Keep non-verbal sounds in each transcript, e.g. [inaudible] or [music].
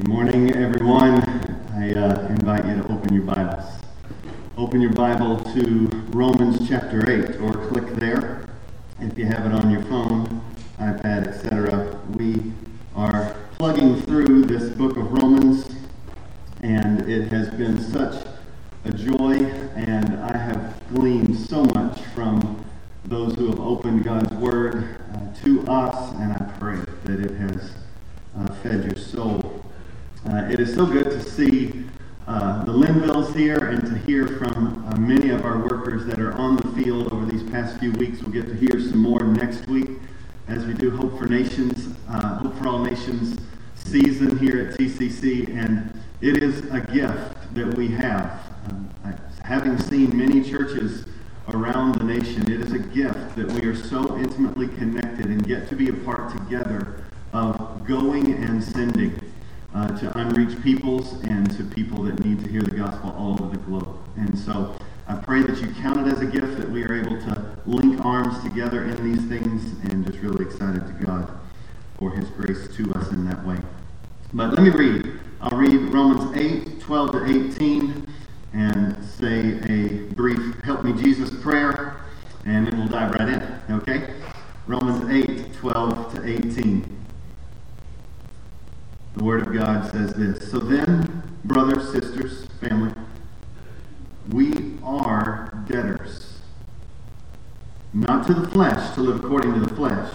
Good morning, everyone. I uh, invite you to open your Bibles. Open your Bible to Romans chapter 8, or click there if you have it on your phone, iPad, etc. We are plugging through this book of Romans, and it has been such a joy, and I have gleaned so much from those who have opened God's Word uh, to us, and I pray that it has uh, fed your soul. Uh, it is so good to see uh, the Linvilles here and to hear from uh, many of our workers that are on the field over these past few weeks. We'll get to hear some more next week as we do Hope for Nations, uh, Hope for All Nations season here at TCC. And it is a gift that we have. Um, having seen many churches around the nation, it is a gift that we are so intimately connected and get to be a part together of going and sending uh, to unreached peoples and to people that need to hear the gospel all over the globe. And so I pray that you count it as a gift that we are able to link arms together in these things and just really excited to God for his grace to us in that way. But let me read. I'll read Romans 8, 12 to 18 and say a brief Help Me Jesus prayer, and then we'll dive right in. Okay? Romans 8, 12 to 18. The Word of God says this. So then, brothers, sisters, family, we are debtors. Not to the flesh, to live according to the flesh.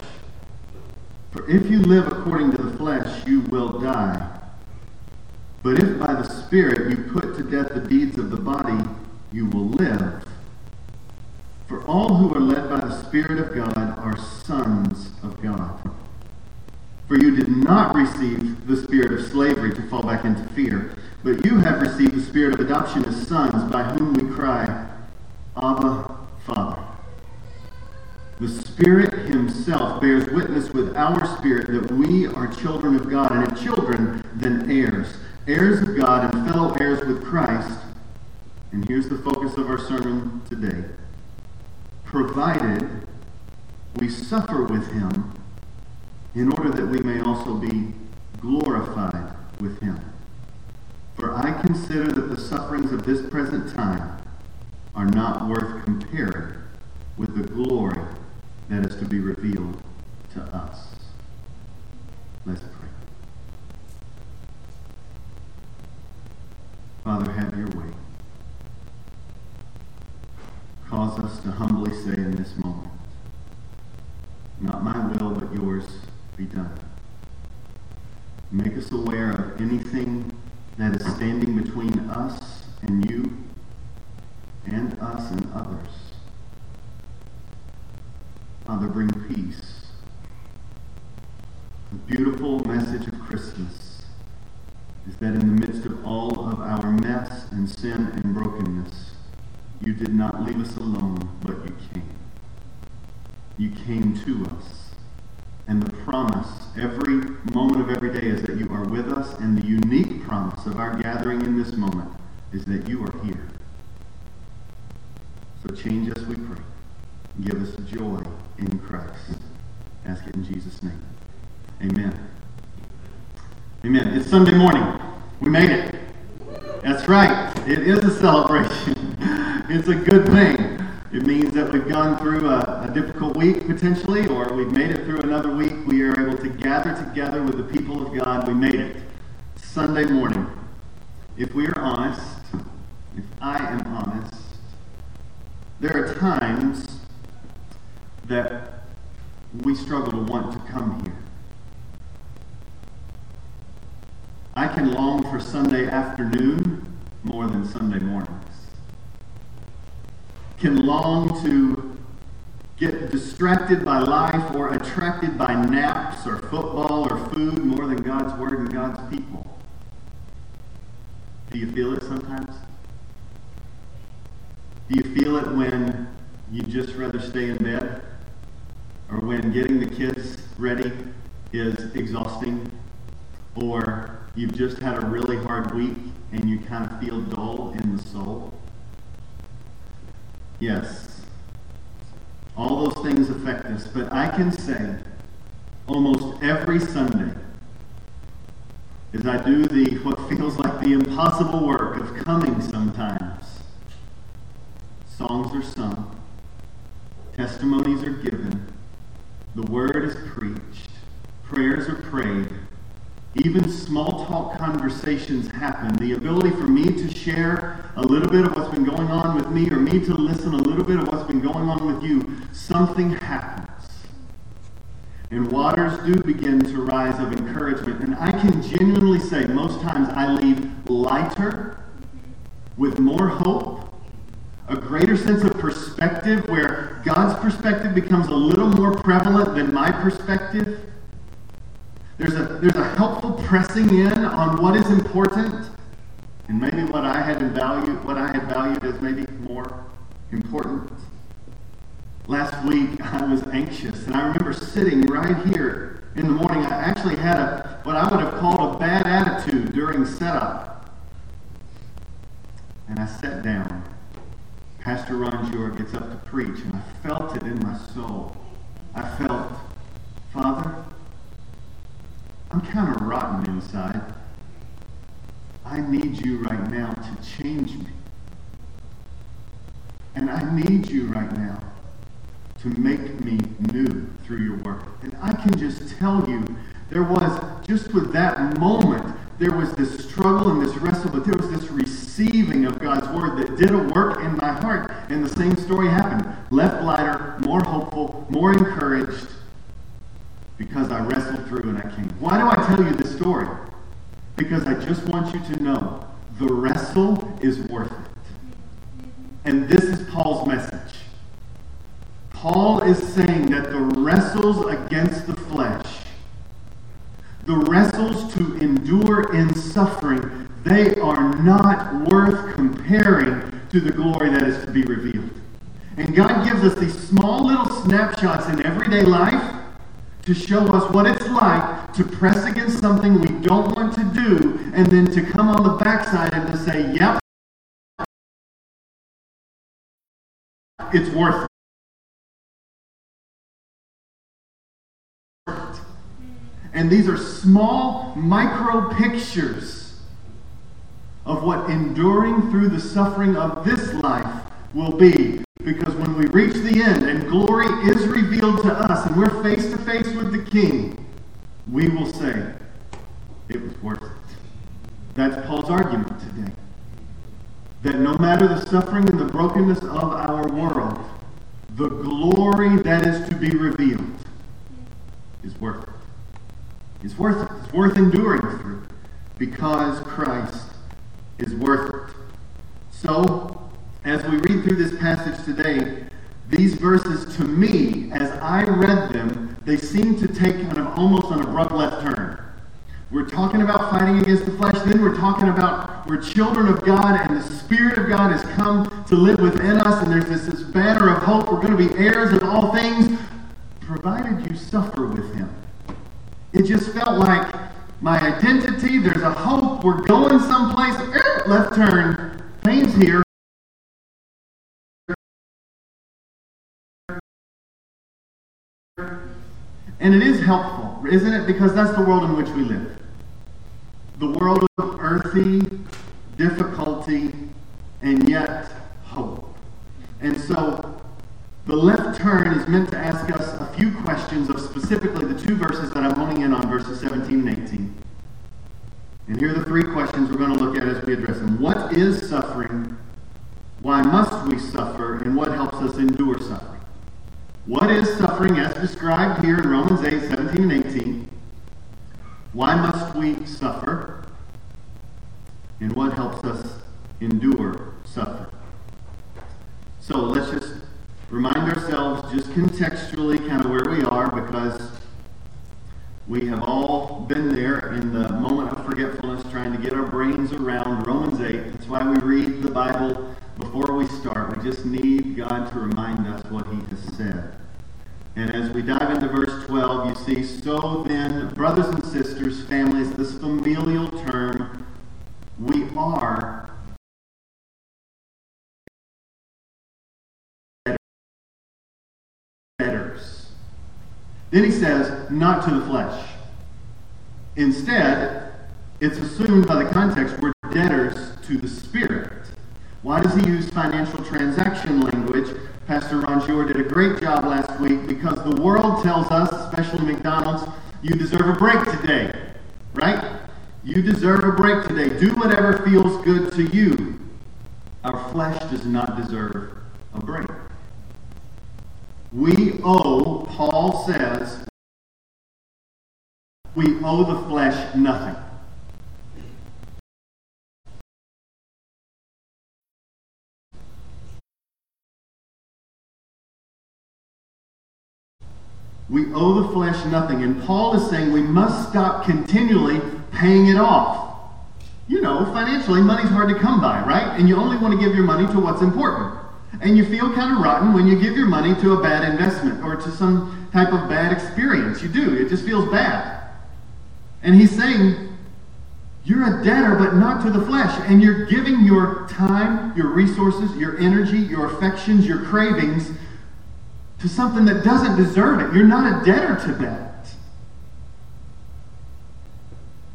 For if you live according to the flesh, you will die. But if by the Spirit you put to death the deeds of the body, you will live. For all who are led by the Spirit of God are sons of God. For did not receive the spirit of slavery to fall back into fear, but you have received the spirit of adoption as sons, by whom we cry, Abba, Father. The Spirit Himself bears witness with our spirit that we are children of God, and if children, then heirs, heirs of God and fellow heirs with Christ. And here's the focus of our sermon today provided we suffer with Him in order that we may also be glorified with him. For I consider that the sufferings of this present time are not worth comparing with the glory that is to be revealed to us. Let's pray. Father, have your way. Cause us to humbly say in this moment, not my will, but yours be done. Make us aware of anything that is standing between us and you and us and others. Father, bring peace. The beautiful message of Christmas is that in the midst of all of our mess and sin and brokenness, you did not leave us alone, but you came. You came to us and the promise every moment of every day is that you are with us. And the unique promise of our gathering in this moment is that you are here. So change us, we pray. Give us joy in Christ. Ask it in Jesus' name. Amen. Amen. It's Sunday morning. We made it. That's right. It is a celebration. [laughs] it's a good thing. It means that we've gone through a, a, difficult week potentially, or we've made it through another week. We are able to gather together with the people of God. We made it. Sunday morning. If we are honest, if I am honest, there are times that we struggle to want to come here. I can long for Sunday afternoon more than Sunday morning can long to get distracted by life or attracted by naps or football or food more than God's Word and God's people. Do you feel it sometimes? Do you feel it when you just rather stay in bed? Or when getting the kids ready is exhausting? Or you've just had a really hard week and you kind of feel dull in the soul? Yes. All those things affect us. But I can say almost every Sunday, as I do the what feels like the impossible work of coming sometimes. Songs are sung, testimonies are given, the word is preached, prayers are prayed, even small talk conversations happen. The ability for me to share a little bit of what's been going on with me or me to listen a little bit of what's been going on with you, something happens. And waters do begin to rise of encouragement. And I can genuinely say, most times I leave lighter, with more hope, a greater sense of perspective where God's perspective becomes a little more prevalent than my perspective there's a, there's a helpful pressing in on what is important and maybe what I had valued, what I had valued as maybe more important. Last week I was anxious, and I remember sitting right here in the morning. I actually had a what I would have called a bad attitude during setup. And I sat down. Pastor Ron Jor gets up to preach, and I felt it in my soul. I felt, Father, I'm kind of rotten inside. I need you right now to change me. And I need you right now to make me new through your work. And I can just tell you, there was, just with that moment, there was this struggle and this wrestle, but there was this receiving of God's word that did a work in my heart. And the same story happened. Left lighter, more hopeful, more encouraged, because I wrestled through and I came. Why do I tell you this story? Because I just want you to know the wrestle is worth it. And this is Paul's message. Paul is saying that the wrestles against the flesh, the wrestles to endure in suffering, they are not worth comparing to the glory that is to be revealed. And God gives us these small little snapshots in everyday life to show us what it's like to press against something we don't want to do, and then to come on the backside and to say, yep, it's worth it. And these are small micro pictures of what enduring through the suffering of this life will be because when we reach the end and glory is revealed to us and we're face to face with the King, we will say, it was worth it. That's Paul's argument today. That no matter the suffering and the brokenness of our world, the glory that is to be revealed is worth it. It's worth it. It's worth enduring through because Christ is worth it. So, as we read through this passage today, these verses, to me, as I read them, they seem to take kind of almost an abrupt left turn. We're talking about fighting against the flesh, then we're talking about we're children of God, and the Spirit of God has come to live within us, and there's this, this banner of hope. We're going to be heirs of all things, provided you suffer with Him. It just felt like my identity, there's a hope, we're going someplace, er, left turn, pain's here, And it is helpful, isn't it? Because that's the world in which we live. The world of earthy difficulty and yet hope. And so the left turn is meant to ask us a few questions of specifically the two verses that I'm honing in on, verses 17 and 18. And here are the three questions we're going to look at as we address them. What is suffering? Why must we suffer? And what helps us endure suffering? What is suffering as described here in Romans 8, 17 and 18? Why must we suffer? And what helps us endure suffering? So let's just remind ourselves, just contextually, kind of where we are, because we have all been there in the moment of forgetfulness, trying to get our brains around Romans 8. That's why we read the Bible before we start. We just need God to remind us what he has said. And as we dive into verse 12, you see, so then, brothers and sisters, families, this familial term, we are debtors. Then he says, not to the flesh. Instead, it's assumed by the context we're debtors to the Spirit. Why does he use financial transaction language? Pastor Ron Shore did a great job last week because the world tells us, especially McDonald's, you deserve a break today, right? You deserve a break today. Do whatever feels good to you. Our flesh does not deserve a break. We owe, Paul says, we owe the flesh nothing. We owe the flesh nothing. And Paul is saying we must stop continually paying it off. You know, financially, money's hard to come by, right? And you only want to give your money to what's important. And you feel kind of rotten when you give your money to a bad investment or to some type of bad experience. You do. It just feels bad. And he's saying, you're a debtor, but not to the flesh. And you're giving your time, your resources, your energy, your affections, your cravings to something that doesn't deserve it. You're not a debtor to that.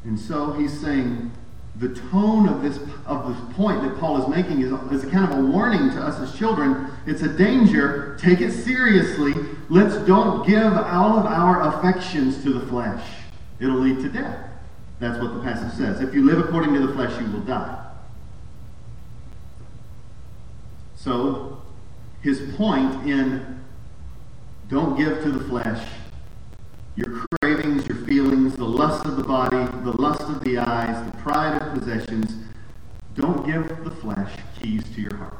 And so he's saying the tone of this of this point that Paul is making is, is a kind of a warning to us as children. It's a danger. Take it seriously. Let's don't give all of our affections to the flesh. It'll lead to death. That's what the passage says. If you live according to the flesh, you will die. So, his point in don't give to the flesh your cravings, your feelings, the lust of the body, the lust of the eyes, the pride of possessions. Don't give the flesh keys to your heart.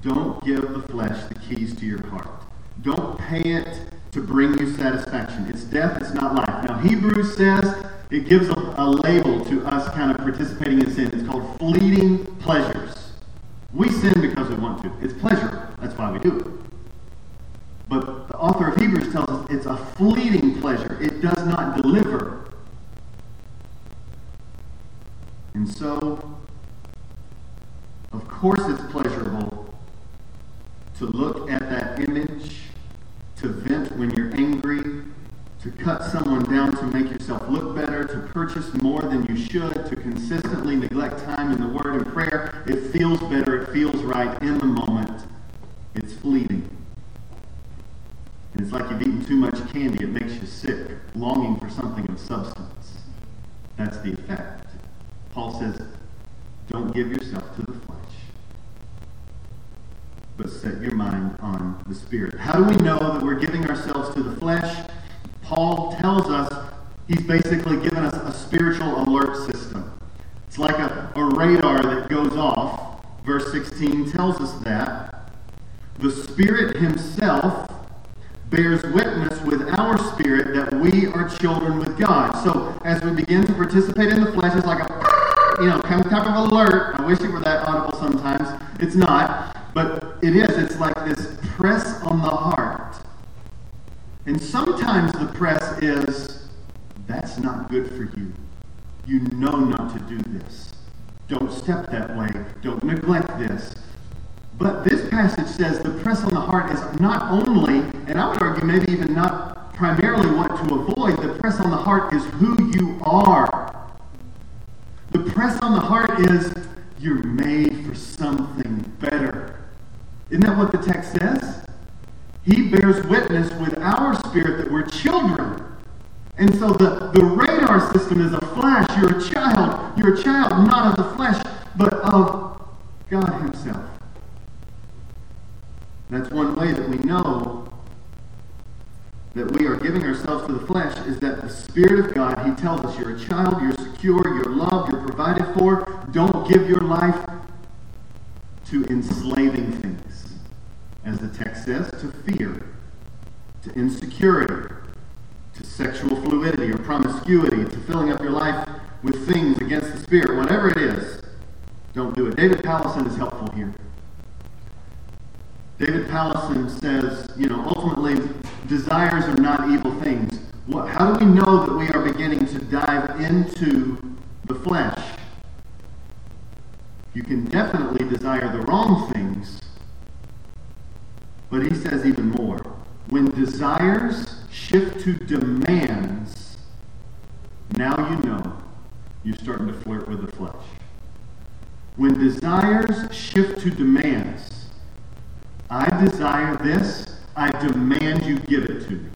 Don't give the flesh the keys to your heart. Don't pay it to bring you satisfaction. It's death, it's not life. Now, Hebrews says it gives a, a label to us kind of participating in sin. It's called fleeting pleasures. We sin because we want to. It's pleasure. That's why we do it. But the author of Hebrews tells us it's a fleeting pleasure. It does not deliver. And so, of course, it's pleasurable to look at that image, to vent when you're angry, to cut someone down to make yourself look better, to purchase more than you should, to consistently neglect time in the Word and prayer. It feels better, it feels right in the moment. It's fleeting. Like you've eaten too much candy. It makes you sick, longing for something of substance. That's the effect. Paul says, don't give yourself to the flesh, but set your mind on the Spirit. How do we know that we're giving ourselves to the flesh? Paul tells us he's basically given us a spiritual alert system. It's like a, a radar that goes off. Verse 16 tells us that. The Spirit Himself bears witness with our spirit that we are children with God. So as we begin to participate in the flesh, it's like a, you know, kind of type of alert. I wish it were that audible sometimes. It's not. But it is. It's like this press on the heart. And sometimes the press is, that's not good for you. You know not to do this. Don't step that way. Don't neglect this. But this passage says the press on the heart is not only, and I would argue maybe even not primarily what to avoid, the press on the heart is who you are. The press on the heart is you're made for something better. Isn't that what the text says? He bears witness with our spirit that we're children. And so the, the radar system is a flash. You're a child. You're a child not of the flesh, but of God Himself. That's one way that we know that we are giving ourselves to the flesh is that the Spirit of God, He tells us you're a child, you're secure, you're loved, you're provided for. Don't give your life to enslaving things. As the text says, to fear, to insecurity, to sexual fluidity or promiscuity, to filling up your life with things against the Spirit, whatever it is, don't do it. David Powlison is helpful here. David Powlison says, you know, ultimately, desires are not evil things. What, how do we know that we are beginning to dive into the flesh? You can definitely desire the wrong things, but he says even more. When desires shift to demands, now you know you're starting to flirt with the flesh. When desires shift to demands, I desire this, I demand you give it to me.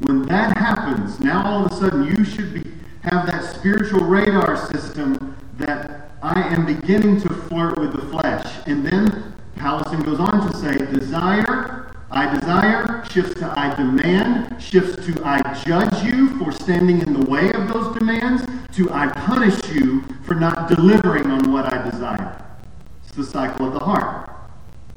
When that happens, now all of a sudden you should be, have that spiritual radar system that I am beginning to flirt with the flesh. And then Powlison goes on to say, desire, I desire, shifts to I demand, shifts to I judge you for standing in the way of those demands, to I punish you for not delivering on what I desire. It's the cycle of the heart.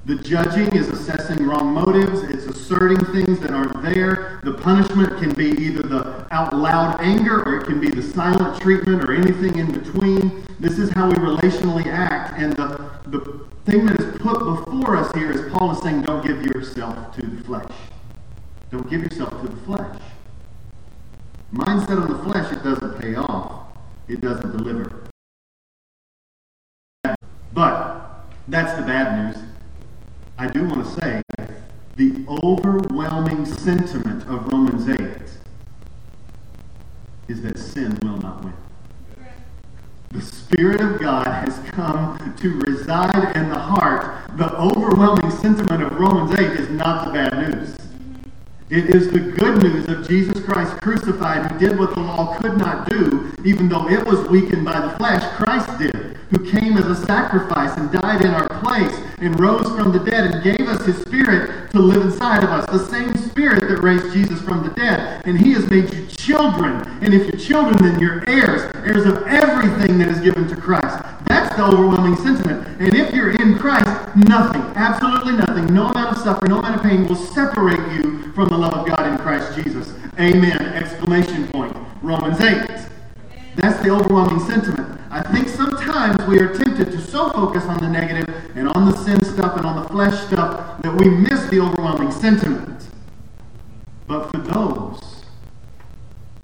The judging is assessing wrong motives, it's asserting things that aren't there. The punishment can be either the out loud anger or it can be the silent treatment or anything in between. This is how we relationally act. And the, the thing that is put before us here is Paul is saying, don't give yourself to the flesh. Don't give yourself to the flesh. Mindset on the flesh, it doesn't pay off, it doesn't deliver. But that's the bad news. I do want to say the overwhelming sentiment of Romans 8 is that sin will not win. The Spirit of God has come to reside in the heart. The overwhelming sentiment of Romans 8 is not the bad news. It is the good news of Jesus Christ crucified who did what the law could not do, even though it was weakened by the flesh. Christ did, who came as a sacrifice and died in our place and rose from the dead and gave us his spirit to live inside of us. The same spirit that raised Jesus from the dead. And he has made you children. And if you're children, then you're heirs, heirs of everything that is given to Christ. That's the overwhelming sentiment. And if you're in Christ, nothing, absolutely nothing, no amount of suffering, no amount of pain will separate you from the love of God in Christ Jesus. Amen. Exclamation point. Romans 8. That's the overwhelming sentiment. I think sometimes we are tempted to so focus on the negative and on the sin stuff and on the flesh stuff that we miss the overwhelming sentiment. But for those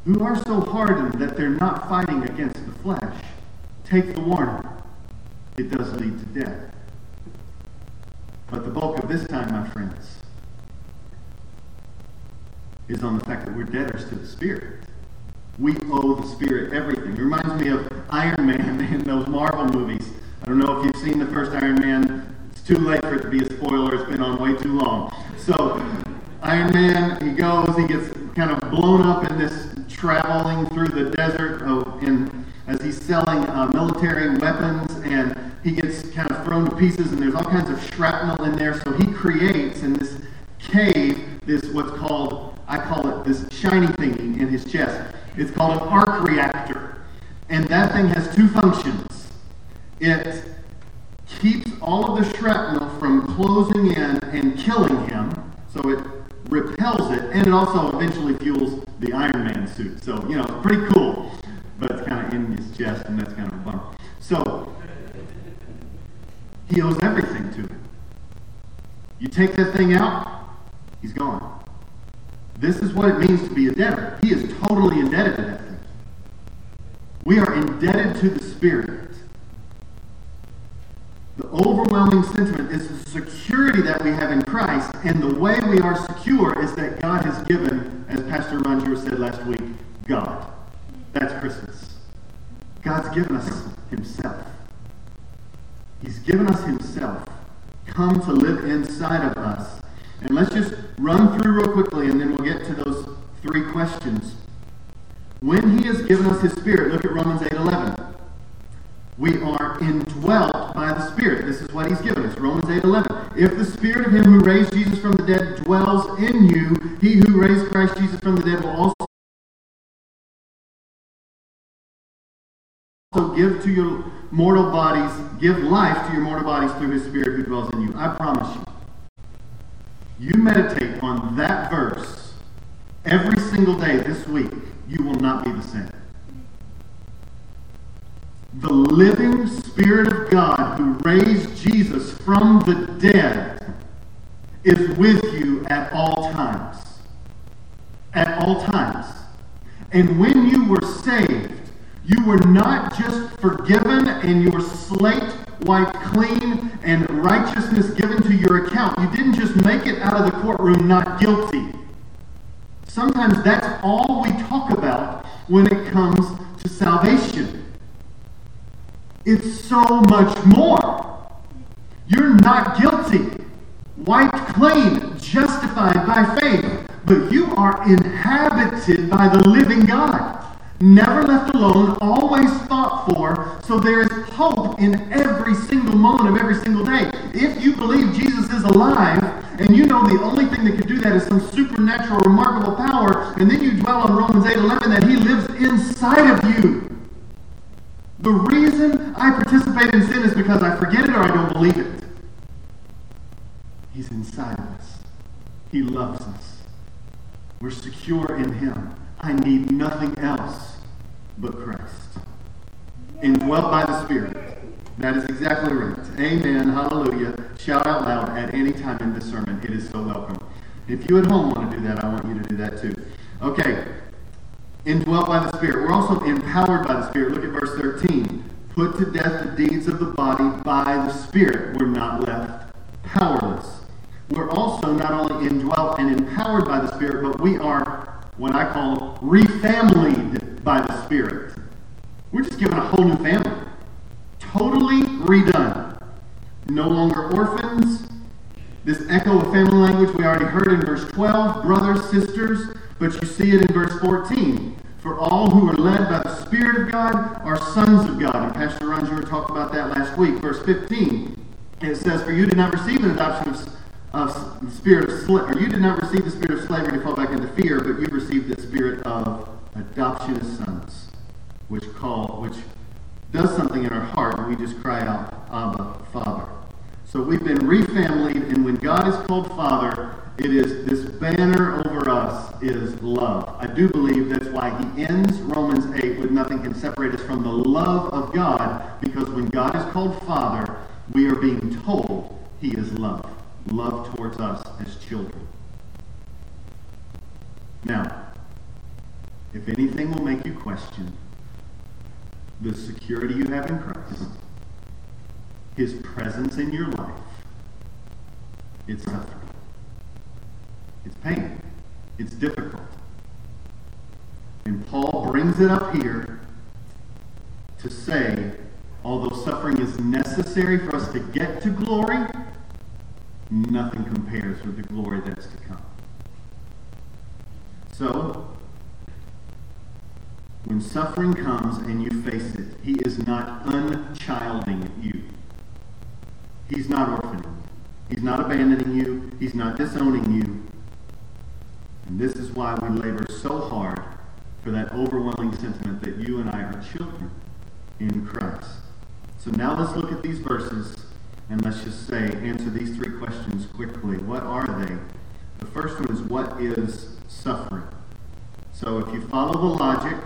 who are so hardened that they're not fighting against the flesh, take the warning. It does lead to death. But the bulk of this time, my friends, is on the fact that we're debtors to the Spirit. We owe the Spirit everything. It reminds me of Iron Man [laughs] in those Marvel movies. I don't know if you've seen the first Iron Man. It's too late for it to be a spoiler. It's been on way too long. So, Iron Man, he goes, he gets kind of blown up in this traveling through the desert oh, in, as he's selling uh, military weapons, and he gets kind of thrown to pieces, and there's all kinds of shrapnel in there. So he creates in this cave this what's called, I call it this shiny thingy in his chest. It's called an arc reactor. And that thing has two functions. It keeps all of the shrapnel from closing in and killing him, so it repels it, and it also eventually fuels the Iron Man suit. So, you know, it's pretty cool, but it's kind of in his chest, and that's kind of a bummer. So, he owes everything to it. You take that thing out, he's gone. This is what it means to be a debtor. He is totally indebted to that thing. We are indebted to the Spirit. The overwhelming sentiment is the security that we have in Christ, and the way we are secure is that God has given, as Pastor Ranger said last week, God. That's Christmas. God's given us Himself. He's given us Himself, come to live inside of us. And let's just run through real quickly, and then we'll get to those three questions. When He has given us His Spirit, look at Romans 8 11. We are indwelt by the Spirit. This is what He's given us. Romans 8 11. If the Spirit of Him who raised Jesus from the dead dwells in you, He who raised Christ Jesus from the dead will also give to your mortal bodies, give life to your mortal bodies through his spirit who dwells in you. I promise you. You meditate on that verse every single day this week, you will not be the same. The living Spirit of God who raised Jesus from the dead is with you at all times. At all times. And when you were saved, you were not just forgiven and your slate wiped clean and righteousness given to your account. You didn't just make it out of the courtroom not guilty. Sometimes that's all we talk about when it comes to salvation. It's so much more. You're not guilty, wiped clean, justified by faith, but you are inhabited by the living God never left alone, always fought for. So there is hope in every single moment of every single day. If you believe Jesus is alive, and you know the only thing that could do that is some supernatural, remarkable power, and then you dwell on Romans 8 11 that he lives inside of you. The reason I participate in sin is because I forget it or I don't believe it. He's inside of us. He loves us. We're secure in him. I need nothing else but Christ. Indwelt by the Spirit. That is exactly right. Amen. Hallelujah. Shout out loud at any time in this sermon. It is so welcome. If you at home want to do that, I want you to do that too. Okay. Indwelt by the Spirit. We're also empowered by the Spirit. Look at verse 13. Put to death the deeds of the body by the Spirit. We're not left powerless. We're also not only indwelt and empowered by the Spirit, but we are what I call them refamilied by the Spirit. We're just given a whole new family. Totally redone. No longer orphans. This echo of family language we already heard in verse 12, brothers, sisters, but you see it in verse 14. For all who are led by the Spirit of God are sons of God. And Pastor Ron talked about that last week. Verse 15, it says, For you did not receive an adoption of of the spirit of slavery. You did not receive the spirit of slavery to fall back into fear, but you received the spirit of adoption as sons, which call, which does something in our heart, and we just cry out, Abba, Father. So we've been refamilied, and when God is called Father, it is this banner over us is love. I do believe that's why he ends Romans 8 with nothing can separate us from the love of God, because when God is called Father, we are being told he is love love towards us as children. Now, if anything will make you question the security you have in Christ, his presence in your life, it's suffering. It's pain. It's difficult. And Paul brings it up here to say, although suffering is necessary for us to get to glory, nothing compares with the glory that's to come. So, when suffering comes and you face it, he is not unchilding you. He's not orphaning you. He's not abandoning you. He's not disowning you. And this is why we labor so hard for that overwhelming sentiment that you and I are children in Christ. So now let's look at these verses and let's just say, answer these three questions quickly. What are they? The first one is, what is suffering? So if you follow the logic,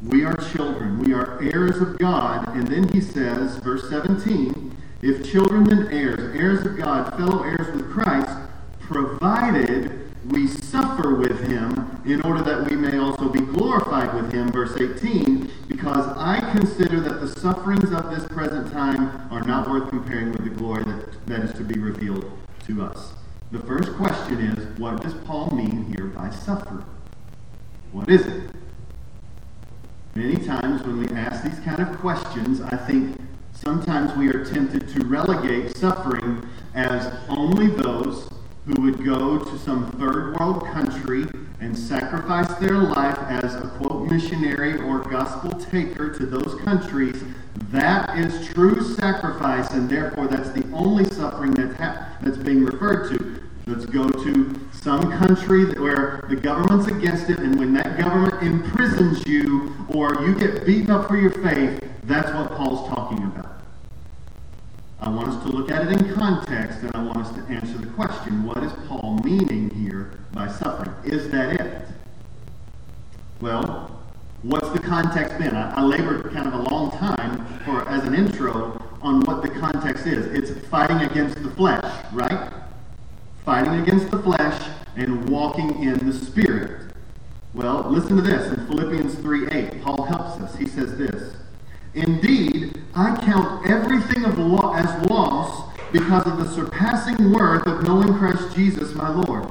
we are children. We are heirs of God. And then he says, verse 17, if children then heirs, heirs of God, fellow heirs with Christ, provided we suffer with him in order that we may also be glorified with him. Verse 18, because I consider that the sufferings of this present time are not worth comparing with the glory that, that is to be revealed to us. The first question is, what does Paul mean here by suffering? What is it? Many times when we ask these kind of questions, I think sometimes we are tempted to relegate suffering as only those who would go to some third world country and sacrifice their life as a quote missionary or gospel taker to those countries, that is true sacrifice, and therefore that's the only suffering that's, ha- that's being referred to. Let's go to some country where the government's against it, and when that government imprisons you or you get beaten up for your faith, that's what Paul's talking about. I want us to look at it in context, and I want us to answer the question what is Paul meaning here by suffering? Is that it? Well, what's the context been? I, I labored kind of a long time for as an intro on what the context is. It's fighting against the flesh, right? Fighting against the flesh and walking in the Spirit. Well, listen to this in Philippians 3 8. Paul helps us. He says this. Indeed, I count everything of lo- as loss because of the surpassing worth of knowing Christ Jesus my Lord.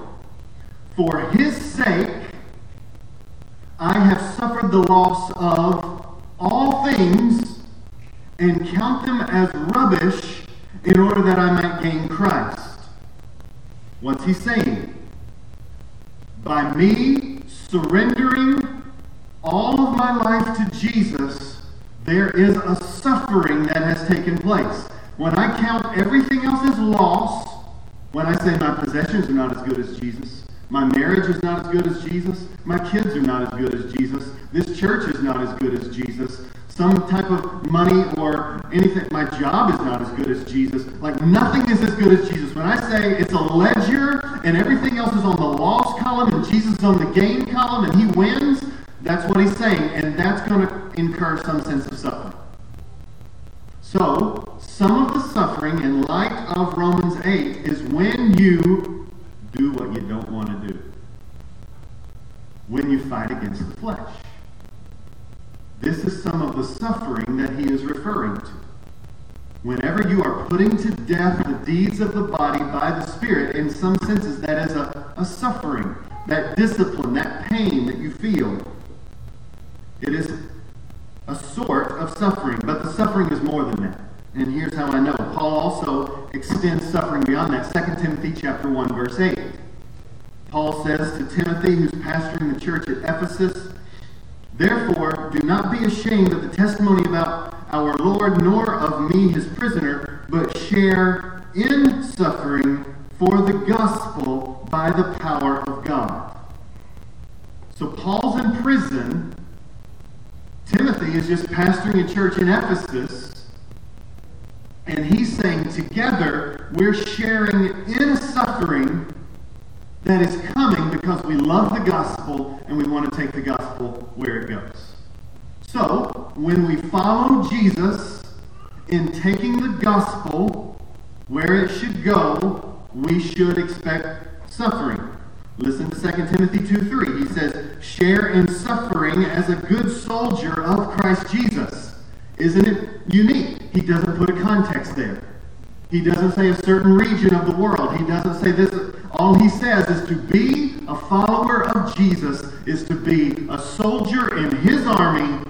For his sake, I have suffered the loss of all things and count them as rubbish in order that I might gain Christ. What's he saying? By me surrendering all of my life to Jesus, there is a suffering that has taken place. When I count everything else as loss, when I say my possessions are not as good as Jesus, my marriage is not as good as Jesus, my kids are not as good as Jesus, this church is not as good as Jesus, some type of money or anything. My job is not as good as Jesus. Like nothing is as good as Jesus. When I say it's a ledger and everything else is on the loss column and Jesus is on the gain column and he wins, that's what he's saying. And that's going to incur some sense of suffering. So, some of the suffering in light of Romans 8 is when you do what you don't want to do. When you fight against the flesh. This is some of the suffering that he is referring to. Whenever you are putting to death the deeds of the body by the Spirit, in some senses, that is a, a suffering, that discipline, that pain that you feel. It is a sort of suffering, but the suffering is more than that. And here's how I know. Paul also extends suffering beyond that. 2 Timothy chapter 1, verse 8. Paul says to Timothy, who's pastoring the church at Ephesus, Therefore, do not be ashamed of the testimony about our Lord, nor of me, his prisoner, but share in suffering for the gospel by the power of God. So Paul's in prison. Timothy is just pastoring a church in Ephesus. And he's saying, together, we're sharing in suffering that is coming because we love the gospel and we want to take the gospel where it goes. So, when we follow Jesus in taking the gospel where it should go, we should expect suffering. Listen to 2 Timothy 2 3. He says, Share in suffering as a good soldier of Christ Jesus. Isn't it unique? He doesn't put a context there. He doesn't say a certain region of the world. He doesn't say this. All he says is to be a follower of Jesus is to be a soldier in his army,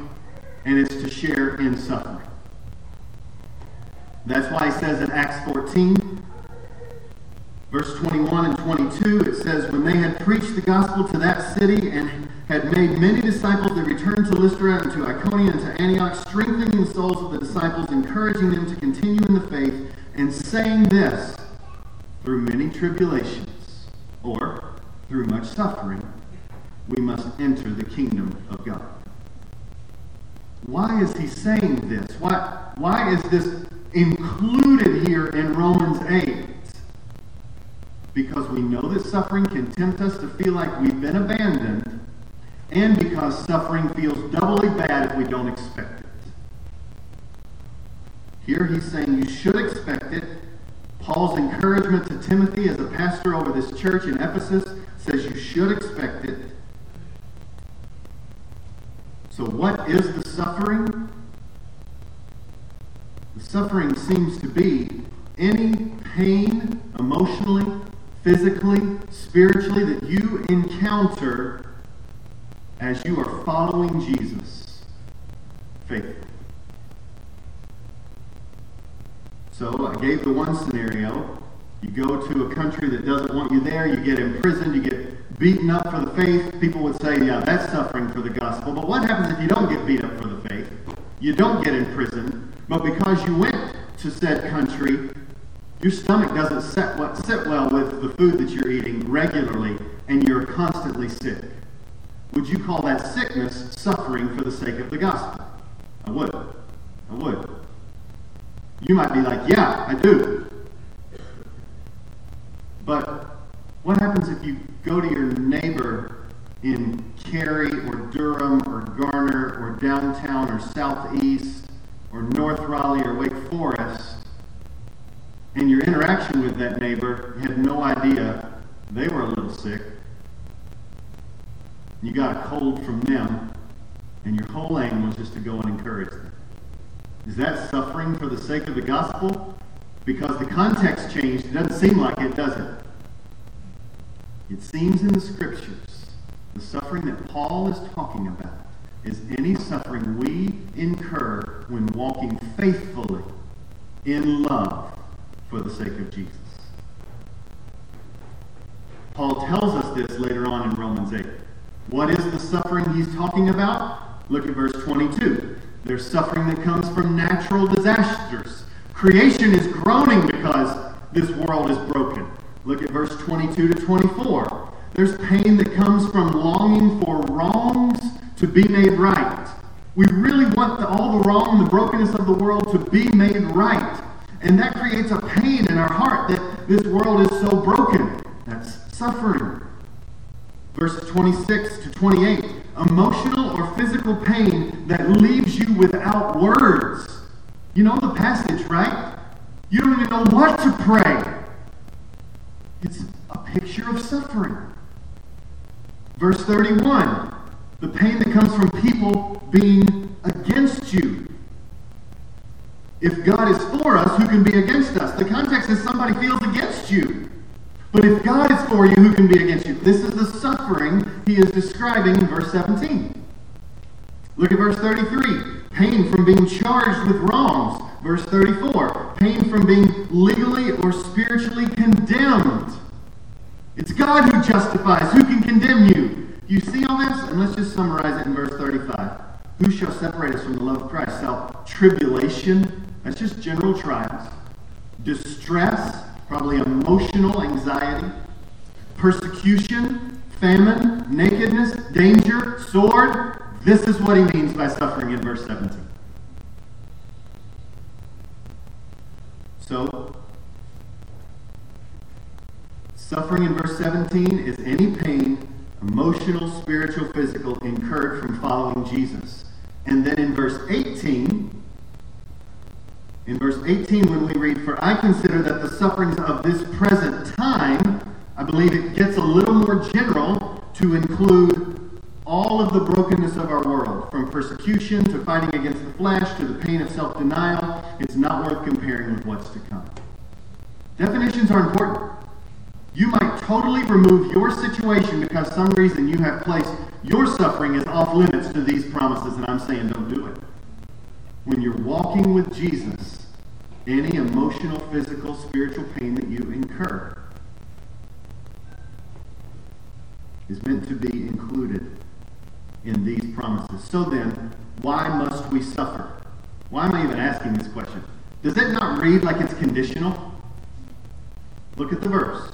and it's to share in suffering. That's why he says in Acts 14, verse 21 and 22, it says, When they had preached the gospel to that city and had made many disciples, they returned to Lystra and to Iconium and to Antioch, strengthening the souls of the disciples, encouraging them to continue in the faith and saying this through many tribulations or through much suffering, we must enter the kingdom of God. Why is he saying this? Why, why is this included here in Romans 8? Because we know that suffering can tempt us to feel like we've been abandoned, and because suffering feels doubly bad if we don't expect it. Here he's saying you should expect it. Paul's encouragement to Timothy as a pastor over this church in Ephesus says you should expect it. So, what is the suffering? The suffering seems to be any pain, emotionally, physically, spiritually, that you encounter as you are following Jesus faithfully. So I gave the one scenario. You go to a country that doesn't want you there, you get imprisoned, you get beaten up for the faith. People would say, yeah, that's suffering for the gospel. But what happens if you don't get beat up for the faith? You don't get imprisoned, but because you went to said country, your stomach doesn't sit well, with the food that you're eating regularly, and you're constantly sick. Would you call that sickness suffering for the sake of the gospel? I would. I would. You might be like, yeah, I do. But what happens if you go to your neighbor in Cary or Durham or Garner or downtown or southeast or North Raleigh or Wake Forest and your interaction with that neighbor, had no idea they were a little sick. You got a cold from them, and your whole aim was just to go and encourage them. Is that suffering for the sake of the gospel? Because the context changed. It doesn't seem like it, does it? It seems in the scriptures, the suffering that Paul is talking about, is any suffering we incur when walking faithfully in love for the sake of Jesus. Paul tells us this later on in Romans 8. What is the suffering he's talking about? Look at verse 22. There's suffering that comes from natural disasters. Creation is groaning because this world is broken. Look at verse 22 to 24. There's pain that comes from longing for wrongs to be made right. We really want the, all the wrong the brokenness of the world to be made right. And that creates a pain in our heart that this world is so broken. That's suffering. Verses 26 to 28 emotional or physical pain that leaves you without words. You know the passage, right? You don't even know what to pray. It's a picture of suffering. Verse 31 the pain that comes from people being against you. If God is for us, who can be against us? The context is somebody feels against you. But if God is for you, who can be against you? This is the suffering he is describing in verse 17. Look at verse 33. Pain from being charged with wrongs. Verse 34. Pain from being legally or spiritually condemned. It's God who justifies. Who can condemn you? You see all this? And let's just summarize it in verse 35. Who shall separate us from the love of Christ? Self tribulation, that's just general trials, distress, probably emotional anxiety, persecution, famine, nakedness, danger, sword. This is what he means by suffering in verse 17. So, suffering in verse 17 is any pain emotional, spiritual, physical, incurred from following Jesus. And then in verse 18, in verse 18, when we read, For I consider that the sufferings of this present time, I believe it gets a little more general to include all of the brokenness of our world, from persecution to fighting against the flesh to the pain of self denial. It's not worth comparing with what's to come. Definitions are important. You might totally remove your situation because some reason you have placed your suffering as off limits to these promises, and I'm saying don't do it. When you're walking with Jesus, any emotional, physical, spiritual pain that you incur is meant to be included in these promises. So then, why must we suffer? Why am I even asking this question? Does it not read like it's conditional? Look at the verse.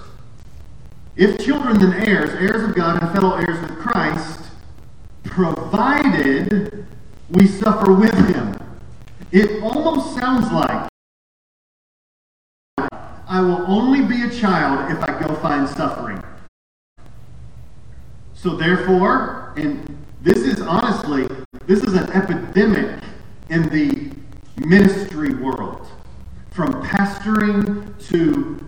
If children, then heirs, heirs of God and fellow heirs with Christ, provided we suffer with him. It almost sounds like I will only be a child if I go find suffering. So therefore, and this is honestly, this is an epidemic in the ministry world. From pastoring to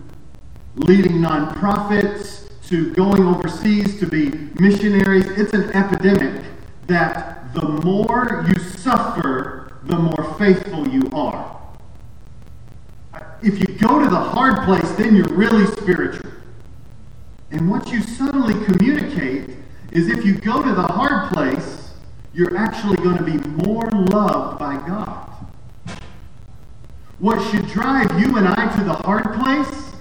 leading nonprofits to going overseas to be missionaries. It's an epidemic that the more you suffer, the more faithful you are. If you go to the hard place, then you're really spiritual. And what you subtly communicate is if you go to the hard place, you're actually going to be more loved by God. What should drive you and I to the hard place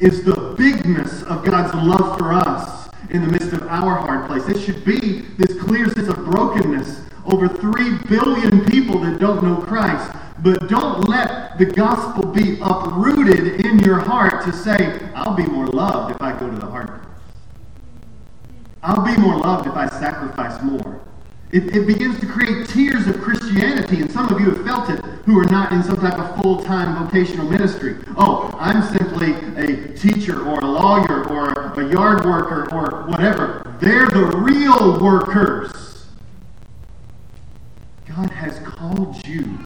is the bigness of God's love for us in the midst of our hard place. It should be this clear sense of brokenness over 3 billion people that don't know Christ. But don't let the gospel be uprooted in your heart to say, I'll be more loved if I go to the hard place. I'll be more loved if I sacrifice more. It, it, begins to create tiers of Christianity, and some of you have felt it who are not in some type of full time vocational ministry. Oh, I'm simply a teacher or a lawyer or a yard worker or whatever. They're the real workers. God has called you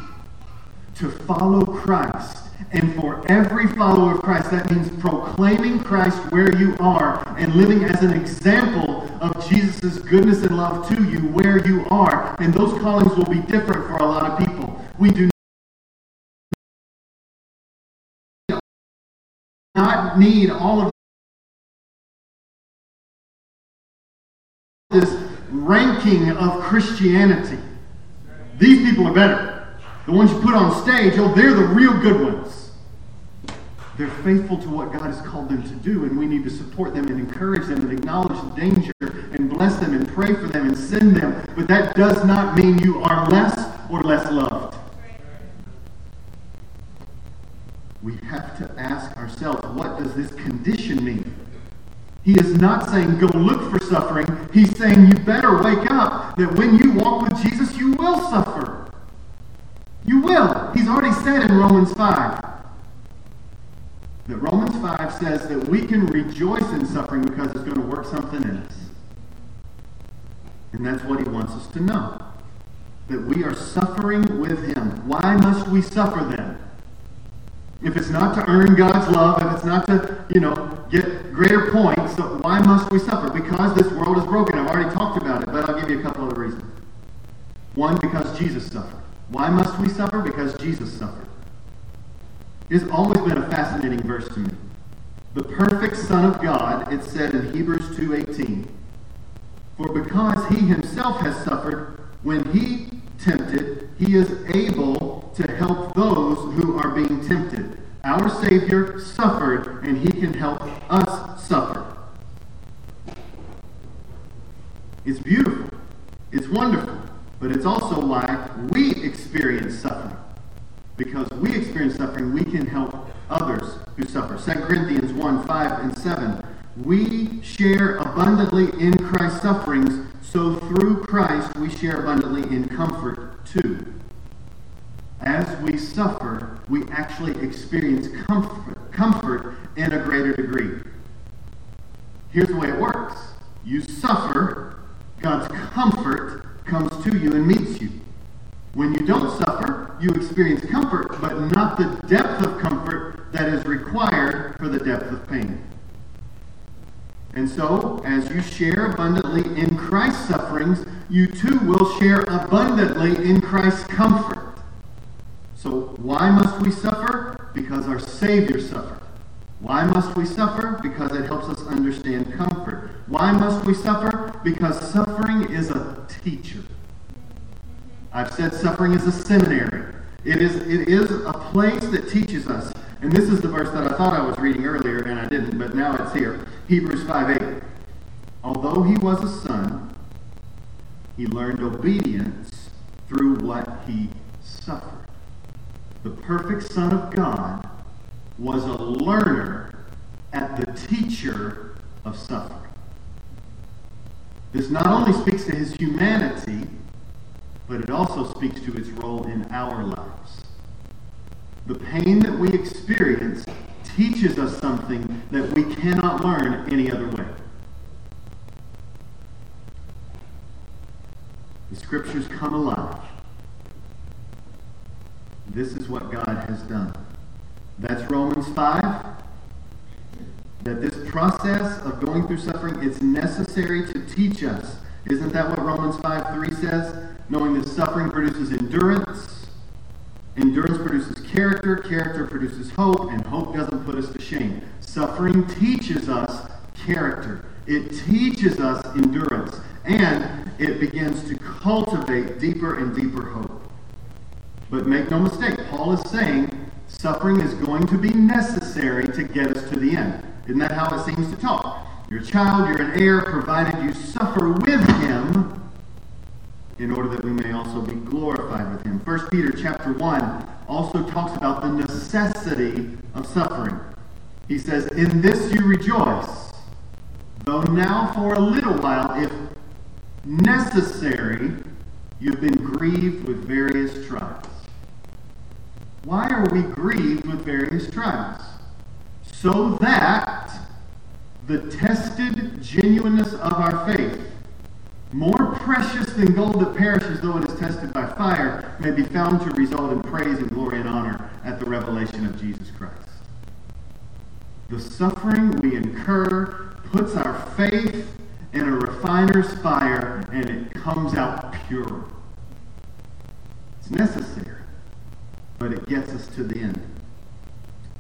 to follow Christ and for every follower of Christ, that means proclaiming Christ where you are and living as an example of Jesus' goodness and love to you where you are. And those callings will be different for a lot of people. We do not need all of this ranking of Christianity. These people are better. The ones you put on stage, oh, they're the real good ones. They're faithful to what God has called them to do, and we need to support them and encourage them and acknowledge the danger and bless them and pray for them and send them. But that does not mean you are less or less loved. We have to ask ourselves, what does this condition mean? He is not saying go look for suffering. He's saying you better wake up that when you walk with Jesus, you will suffer. You will. He's already said in Romans 5 that Romans 5 says that we can rejoice in suffering because it's going to work something in us. And that's what he wants us to know. That we are suffering with him. Why must we suffer then? If it's not to earn God's love, if it's not to, you know, get greater points, so why must we suffer? Because this world is broken. I've already talked about it, but I'll give you a couple of reasons. One, because Jesus suffered. Why must we suffer? Because Jesus suffered. It's always been a fascinating verse to me. The perfect Son of God, it said in Hebrews 2.18, For because he himself has suffered, when he tempted, he is able to help those who are being tempted. Our Savior suffered, and he can help us suffer. It's beautiful. It's wonderful. But it's also why we experience suffering. Because we experience suffering, we can help others who suffer. 2 Corinthians 1 5 and 7. We share abundantly in Christ's sufferings so through Christ we share abundantly in comfort too. As we suffer, we actually experience comfort, comfort in a greater degree. Here's the way it works. You suffer, God's comfort comes to you and meets you. When you don't suffer, you experience comfort, but not the depth of comfort that is required for the depth of pain. And so, as you share abundantly in Christ's sufferings, you too will share abundantly in Christ's comfort. So, why must we suffer? Because our Savior suffered. Why must we suffer? Because it helps us understand comfort. Why must we suffer? Because suffering is a teacher. I've said suffering is a seminary. It is, it is a place that teaches us. And this is the verse that I thought I was reading earlier, and I didn't, but now it's here. Hebrews 5 8. Although he was a son, he learned obedience through what he suffered. The perfect Son of God was a learner at the teacher of suffering. This not only speaks to his humanity, but it also speaks to its role in our lives. The pain that we experience teaches us something that we cannot learn any other way. The scriptures come alive. This is what God has done. That's Romans 5. That this process of going through suffering is necessary to teach us. Isn't that what Romans 5 3 says? Knowing that suffering produces endurance Endurance produces character, character produces hope, and hope doesn't put us to shame. Suffering teaches us character, it teaches us endurance, and it begins to cultivate deeper and deeper hope. But make no mistake, Paul is saying suffering is going to be necessary to get us to the end. Isn't that how it seems to talk? You're a child, you're an heir, provided you suffer with him in order that we may also be glorified with him. 1 Peter chapter 1 also talks about the necessity of suffering. He says, In this you rejoice, though now for a little while, if necessary, you've been grieved with various trials. Why are we grieved with various trials? So that the tested genuineness of our faith, more precious than gold that perishes though it is tested by fire, may be found to result in praise and glory and honor at the revelation of Jesus Christ. The suffering we incur puts our faith in a refiner's fire and it comes out pure. It's necessary, but it gets us to the end.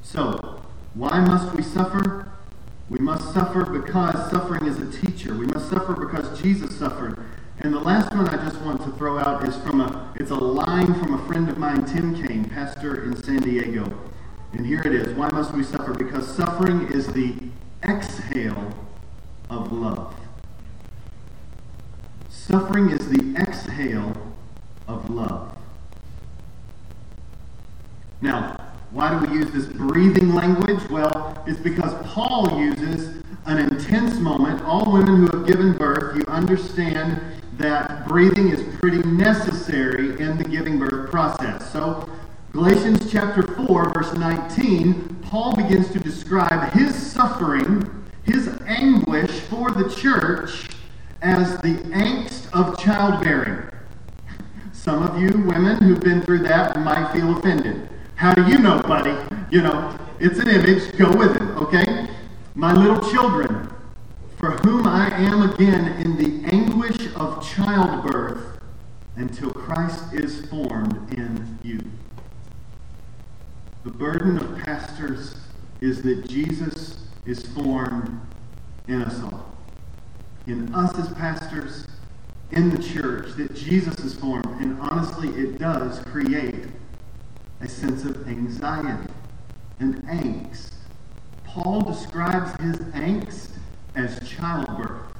So, why must we suffer? We must suffer because suffering is a teacher. We must suffer because Jesus suffered. And the last one I just want to throw out is from a it's a line from a friend of mine, Tim Kane, pastor in San Diego. And here it is. Why must we suffer? Because suffering is the exhale of love. Suffering is the exhale of love. Now, why do we use this breathing language? Well, it's because Paul uses an intense moment. All women who have given birth, you understand that breathing is pretty necessary in the giving birth process. So, Galatians chapter 4, verse 19, Paul begins to describe his suffering, his anguish for the church as the angst of childbearing. Some of you women who've been through that might feel offended. How do you know, buddy? You know, it's an image. Go with it, okay? My little children, for whom I am again in the anguish of childbirth until Christ is formed in you. The burden of pastors is that Jesus is formed in us all. In us as pastors, in the church, that Jesus is formed. And honestly, it does create a sense of anxiety and angst. Paul describes his angst as childbirth,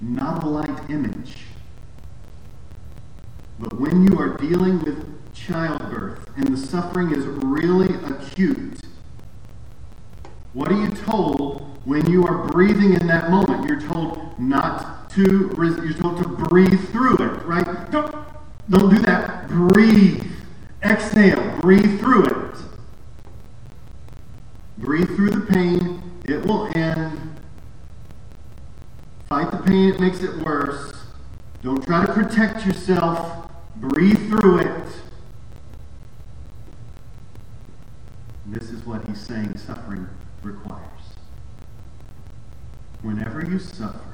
not a light image. But when you are dealing with childbirth and the suffering is really acute, what are you told when you are breathing in that moment? Not to, you're told to breathe through it, right? Don't, don't do that. Breathe. Exhale, breathe through it. Breathe through the pain. It will end. Fight the pain, it makes it worse. Don't try to protect yourself. Breathe through it. This is what he's saying suffering requires. Whenever you suffer,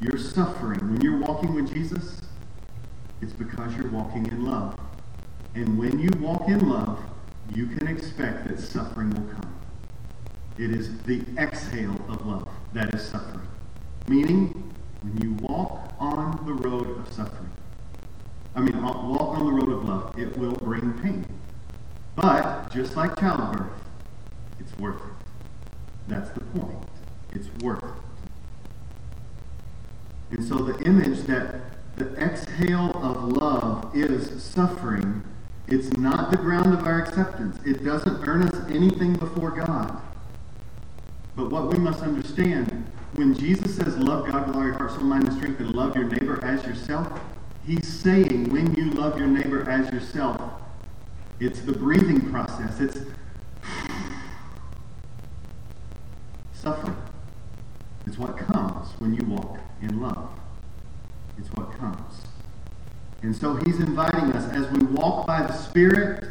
you're suffering. When you're walking with Jesus, it's because you're walking in love. And when you walk in love, you can expect that suffering will come. It is the exhale of love that is suffering. Meaning, when you walk on the road of suffering, I mean, walk on the road of love, it will bring pain. But, just like childbirth, it's worth it. That's the point. It's worth it. And so the image that the exhale of love is suffering. It's the ground of our acceptance. It doesn't earn us anything before God. But what we must understand, when Jesus says, love God with all your heart, soul, mind, and strength, and love your neighbor as yourself, he's saying when you love your neighbor as yourself, it's the breathing process. It's [sighs] suffering. It's what comes when you walk in love. It's what comes. And so he's inviting us, as we walk by the Spirit,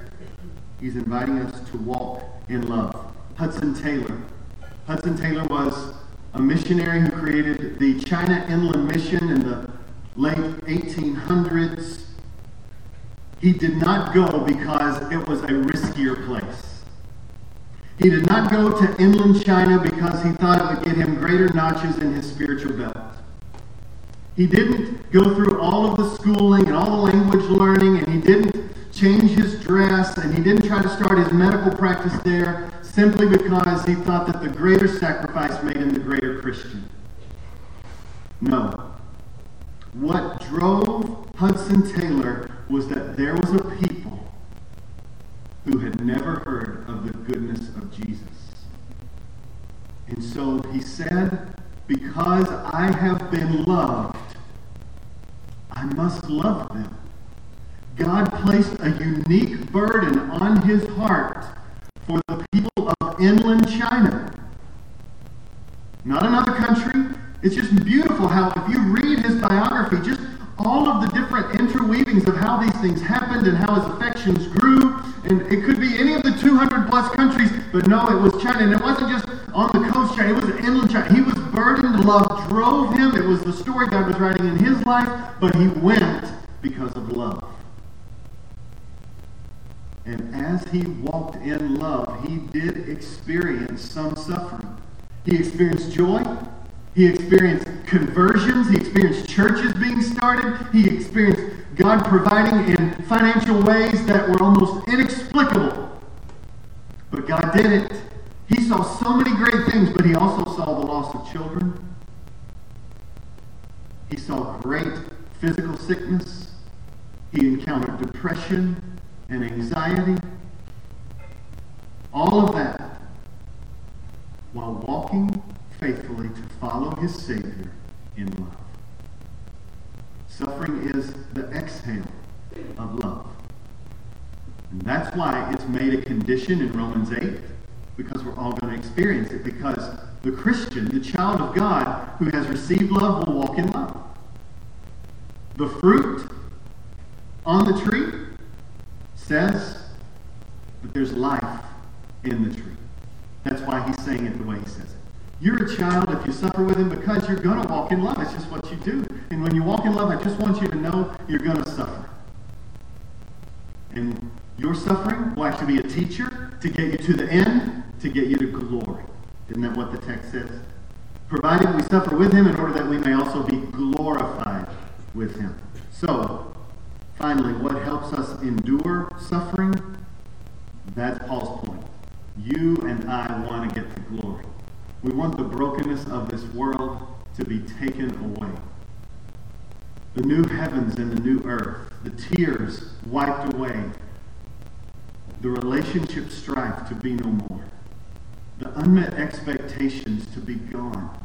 he's inviting us to walk in love. Hudson Taylor. Hudson Taylor was a missionary who created the China Inland Mission in the late 1800s. He did not go because it was a riskier place. He did not go to inland China because he thought it would get him greater notches in his spiritual belt. He didn't go through all of the schooling and all the language learning, and he didn't change his dress, and he didn't try to start his medical practice there simply because he thought that the greater sacrifice made him the greater Christian. No. What drove Hudson Taylor was that there was a people who had never heard of the goodness of Jesus. And so he said, Because I have been loved, I must love them. God placed a unique burden on his heart for the people of inland China. Not another country. It's just beautiful how, if you read his biography, just all of the different interweavings of how these things happened and how his affections grew. And it could be any of the 200 plus countries, but no, it was China. And it wasn't just on the coast China, it was inland China. He was burdened. Love drove him. It was the story God was writing in his life, but he went because of love. And as he walked in love, he did experience some suffering. He experienced joy. He experienced conversions. He experienced churches being started. He experienced God providing in financial ways that were almost inexplicable. But God did it. He saw so many great things, but he also saw the loss of children. He saw great physical sickness. He encountered depression and anxiety. All of that while walking faithfully to follow his Savior in love. Suffering is the exhale of love. And that's why it's made a in Romans 8, because we're all going to experience it. Because the Christian, the child of God who has received love, will walk in love. The fruit on the tree says that there's life in the tree. That's why he's saying it the way he says it. You're a child if you suffer with him because you're going to walk in love. It's just what you do. And when you walk in love, I just want you to know you're going to suffer. Your suffering will actually be a teacher to get you to the end, to get you to glory. Isn't that what the text says? Provided we suffer with him in order that we may also be glorified with him. So, finally, what helps us endure suffering? That's Paul's point. You and I want to get to glory. We want the brokenness of this world to be taken away. The new heavens and the new earth, the tears wiped away, the relationship strife to be no more, the unmet expectations to be gone,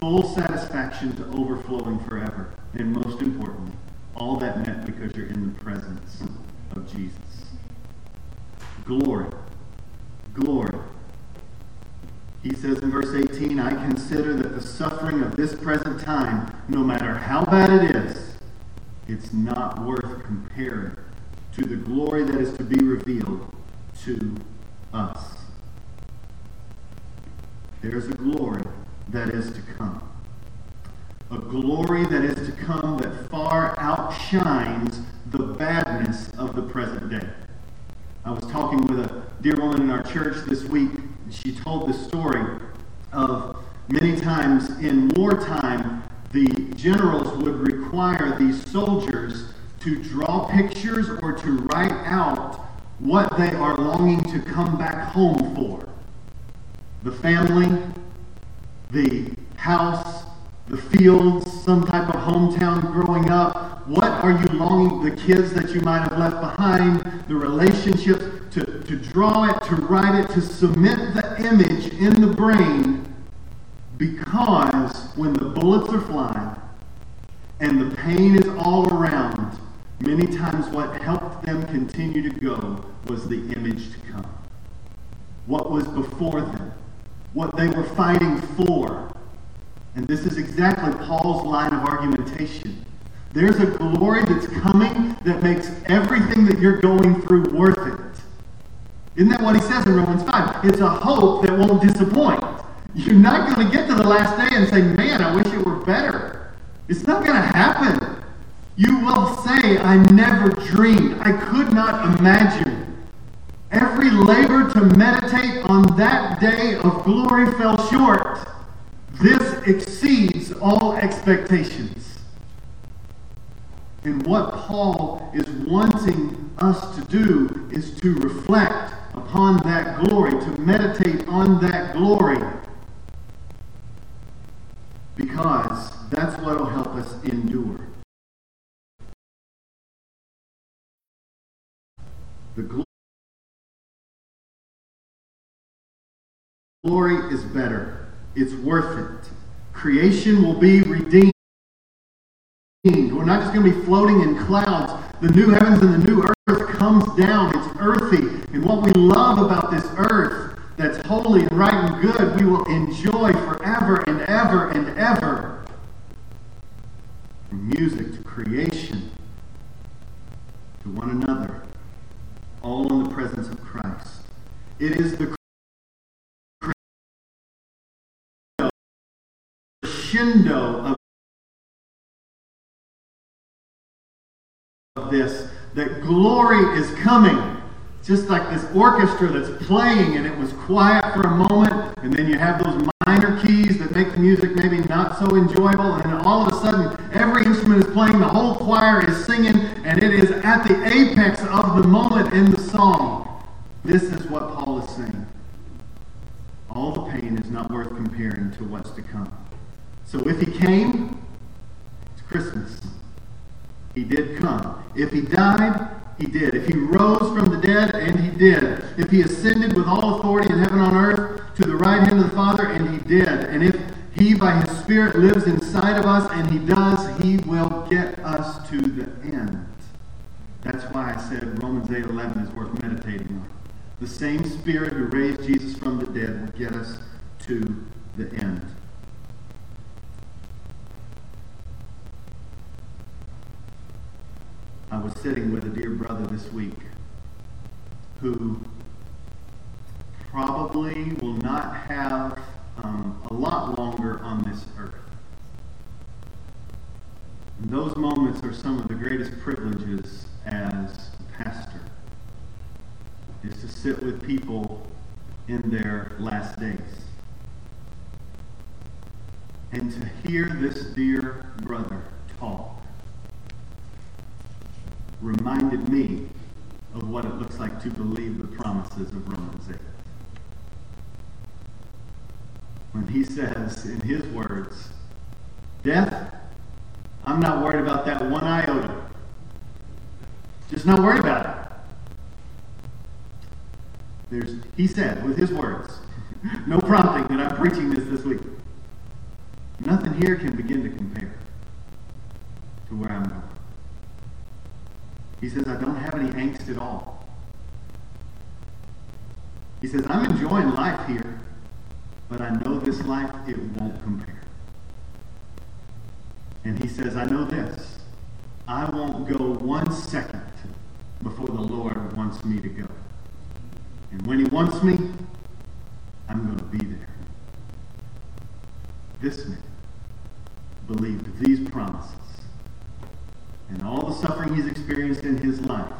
full satisfaction to overflowing forever, and most importantly, all that met because you're in the presence of Jesus. Glory. Glory. He says in verse 18, I consider that the suffering of this present time, no matter how bad it is, it's not worth comparing to the glory that is to be revealed to us. There's a glory that is to come. A glory that is to come that far outshines the badness of the present day. I was talking with a dear woman in our church this week. And She told the story of many times in wartime, the generals would require these soldiers to draw pictures or to write out what they are longing to come back home for. The family, the house, the fields, some type of hometown growing up. What are you longing, the kids that you might have left behind, the relationships, to, to draw it, to write it, to cement the image in the brain because when the bullets are flying and the pain is all around, Many times, what helped them continue to go was the image to come. What was before them, what they were fighting for. And this is exactly Paul's line of argumentation. There's a glory that's coming that makes everything that you're going through worth it. Isn't that what he says in Romans 5? It's a hope that won't disappoint. You're not going to get to the last day and say, man, I wish it were better. It's not going to happen. You will say, I never dreamed, I could not imagine. Every labor to meditate on that day of glory fell short. This exceeds all expectations. And what Paul is wanting us to do is to reflect upon that glory, to meditate on that glory. Because that's what will help us endure. The glory is better. It's worth it. Creation will be redeemed. We're not just going to be floating in clouds. The new heavens and the new earth comes down. It's earthy. And what we love about this earth that's holy and right and good, we will enjoy forever and ever and ever. From music to creation to one another all in the presence of Christ. It is the crescendo of this that glory is coming. Just like this orchestra that's playing and it was quiet for a moment, and then you have those keys that make the music maybe not so enjoyable, and all of a sudden every instrument is playing, the whole choir is singing, and it is at the apex of the moment in the song. This is what Paul is saying. All the pain is not worth comparing to what's to come. So if he came, it's Christmas. He did come. If he died, he did. If he rose from the dead, and he did. If he ascended with all authority in heaven on earth to the right hand of the Father, and he did. And if he, by his Spirit, lives inside of us, and he does, he will get us to the end. That's why I said Romans 8 11 is worth meditating on. The same Spirit who raised Jesus from the dead will get us to the end. I was sitting with a dear brother this week who probably will not have um, a lot longer on this earth. And those moments are some of the greatest privileges as a pastor, is to sit with people in their last days. And to hear this dear brother talk reminded me of what it looks like to believe the promises of Romans 8. When he says, in his words, Death, I'm not worried about that one iota. Just not worried about it. There's, he said, with his words, [laughs] no prompting that I'm preaching this this week. Nothing here can begin to compare to where I'm going. He says, I don't have any angst at all. He says, I'm enjoying life here, but I know this life, it won't compare. And he says, I know this. I won't go one second before the Lord wants me to go. And when he wants me, I'm going to be there. This man believed these promises and all the suffering he's experienced in his life,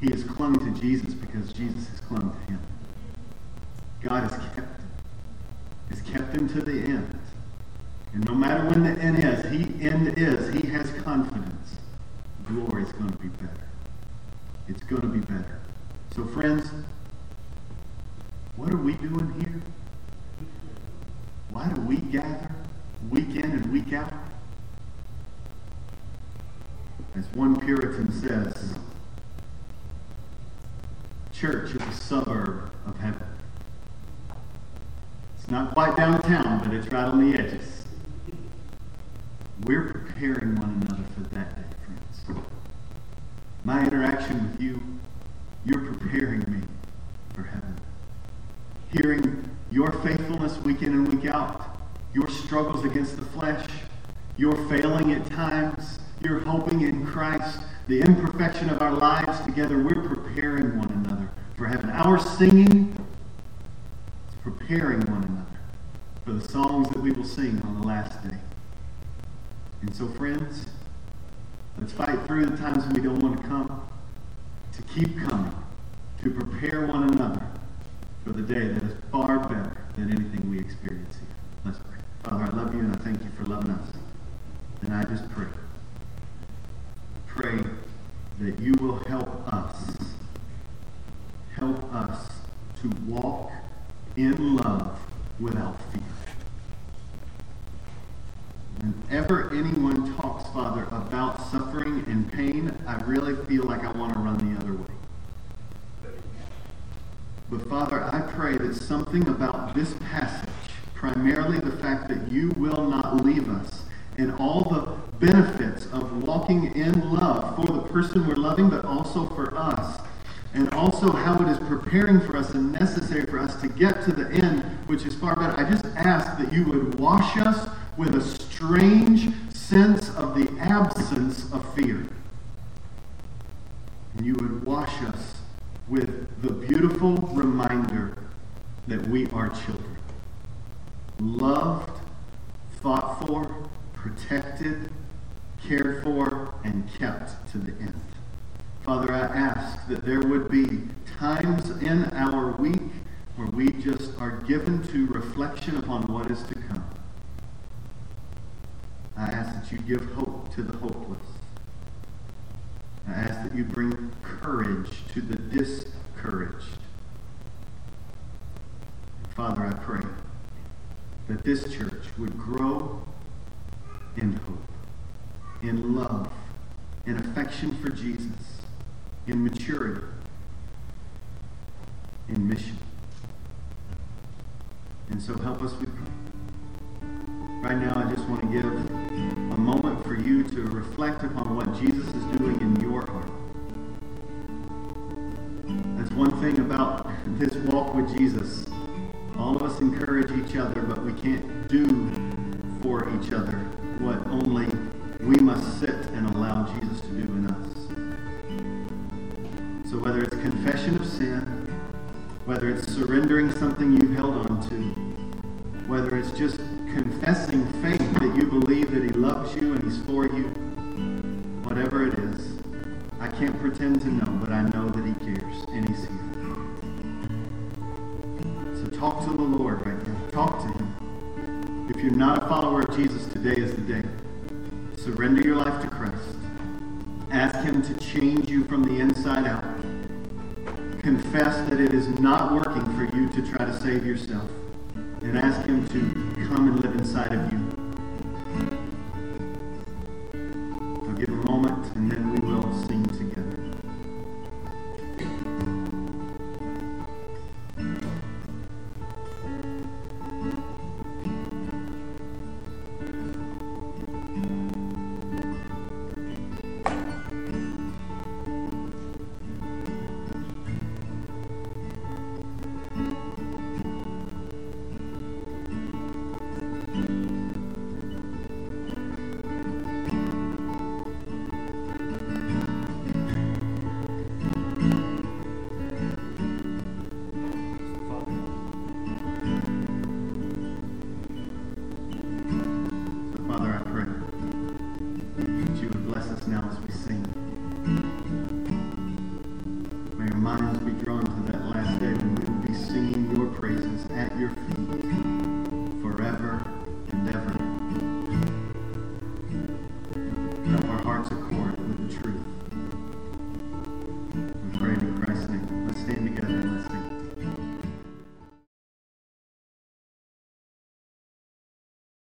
he has clung to Jesus because Jesus has clung to him. God has kept him. Has kept him to the end. And no matter when the end is, he end is, he has confidence. Glory is going to be better. It's going to be better. So friends, what are we doing here? Why do we gather week in and week out? As one Puritan says, church is a suburb of heaven. It's not quite downtown, but it's right on the edges. We're preparing one another for that day, friends. My interaction with you, you're preparing me for heaven. Hearing your faithfulness week in and week out, your struggles against the flesh, your failing at times, you're hoping in Christ, the imperfection of our lives together, we're preparing one another for heaven. Our singing is preparing one another for the songs that we will sing on the last day. And so, friends, let's fight through the times when we don't want to come, to keep coming, to prepare one another for the day that is far better than anything we experience here. Let's pray. Father, I love you and I thank you for loving us. And I just pray pray that you will help us, help us to walk in love without fear. Whenever anyone talks, Father, about suffering and pain, I really feel like I want to run the other way. But Father, I pray that something about this passage, primarily the fact that you will not leave us, and all the benefits of walking in love for the person we're loving, but also for us. And also how it is preparing for us and necessary for us to get to the end, which is far better. I just ask that you would wash us with a strange sense of the absence of fear. And you would wash us with the beautiful reminder that we are children. Loved, fought for, protected, cared for, and kept to the end. Father, I ask that there would be times in our week where we just are given to reflection upon what is to come. I ask that you give hope to the hopeless. I ask that you bring courage to the discouraged. Father, I pray that this church would grow in hope, in love, in affection for Jesus, in maturity, in mission. And so help us, we Right now, I just want to give a moment for you to reflect upon what Jesus is doing in your heart. That's one thing about this walk with Jesus. All of us encourage each other, but we can't do for each other what only we must sit and allow Jesus to do in us. So whether it's confession of sin, whether it's surrendering something you've held on to, whether it's just confessing faith that you believe that he loves you and he's for you, whatever it is, I can't pretend to know, but I know that he cares and he's here. So talk to the Lord right now. Talk to him. If you're not a follower of Jesus, Surrender your life to Christ. Ask him to change you from the inside out. Confess that it is not working for you to try to save yourself and ask Him to come and live inside of you.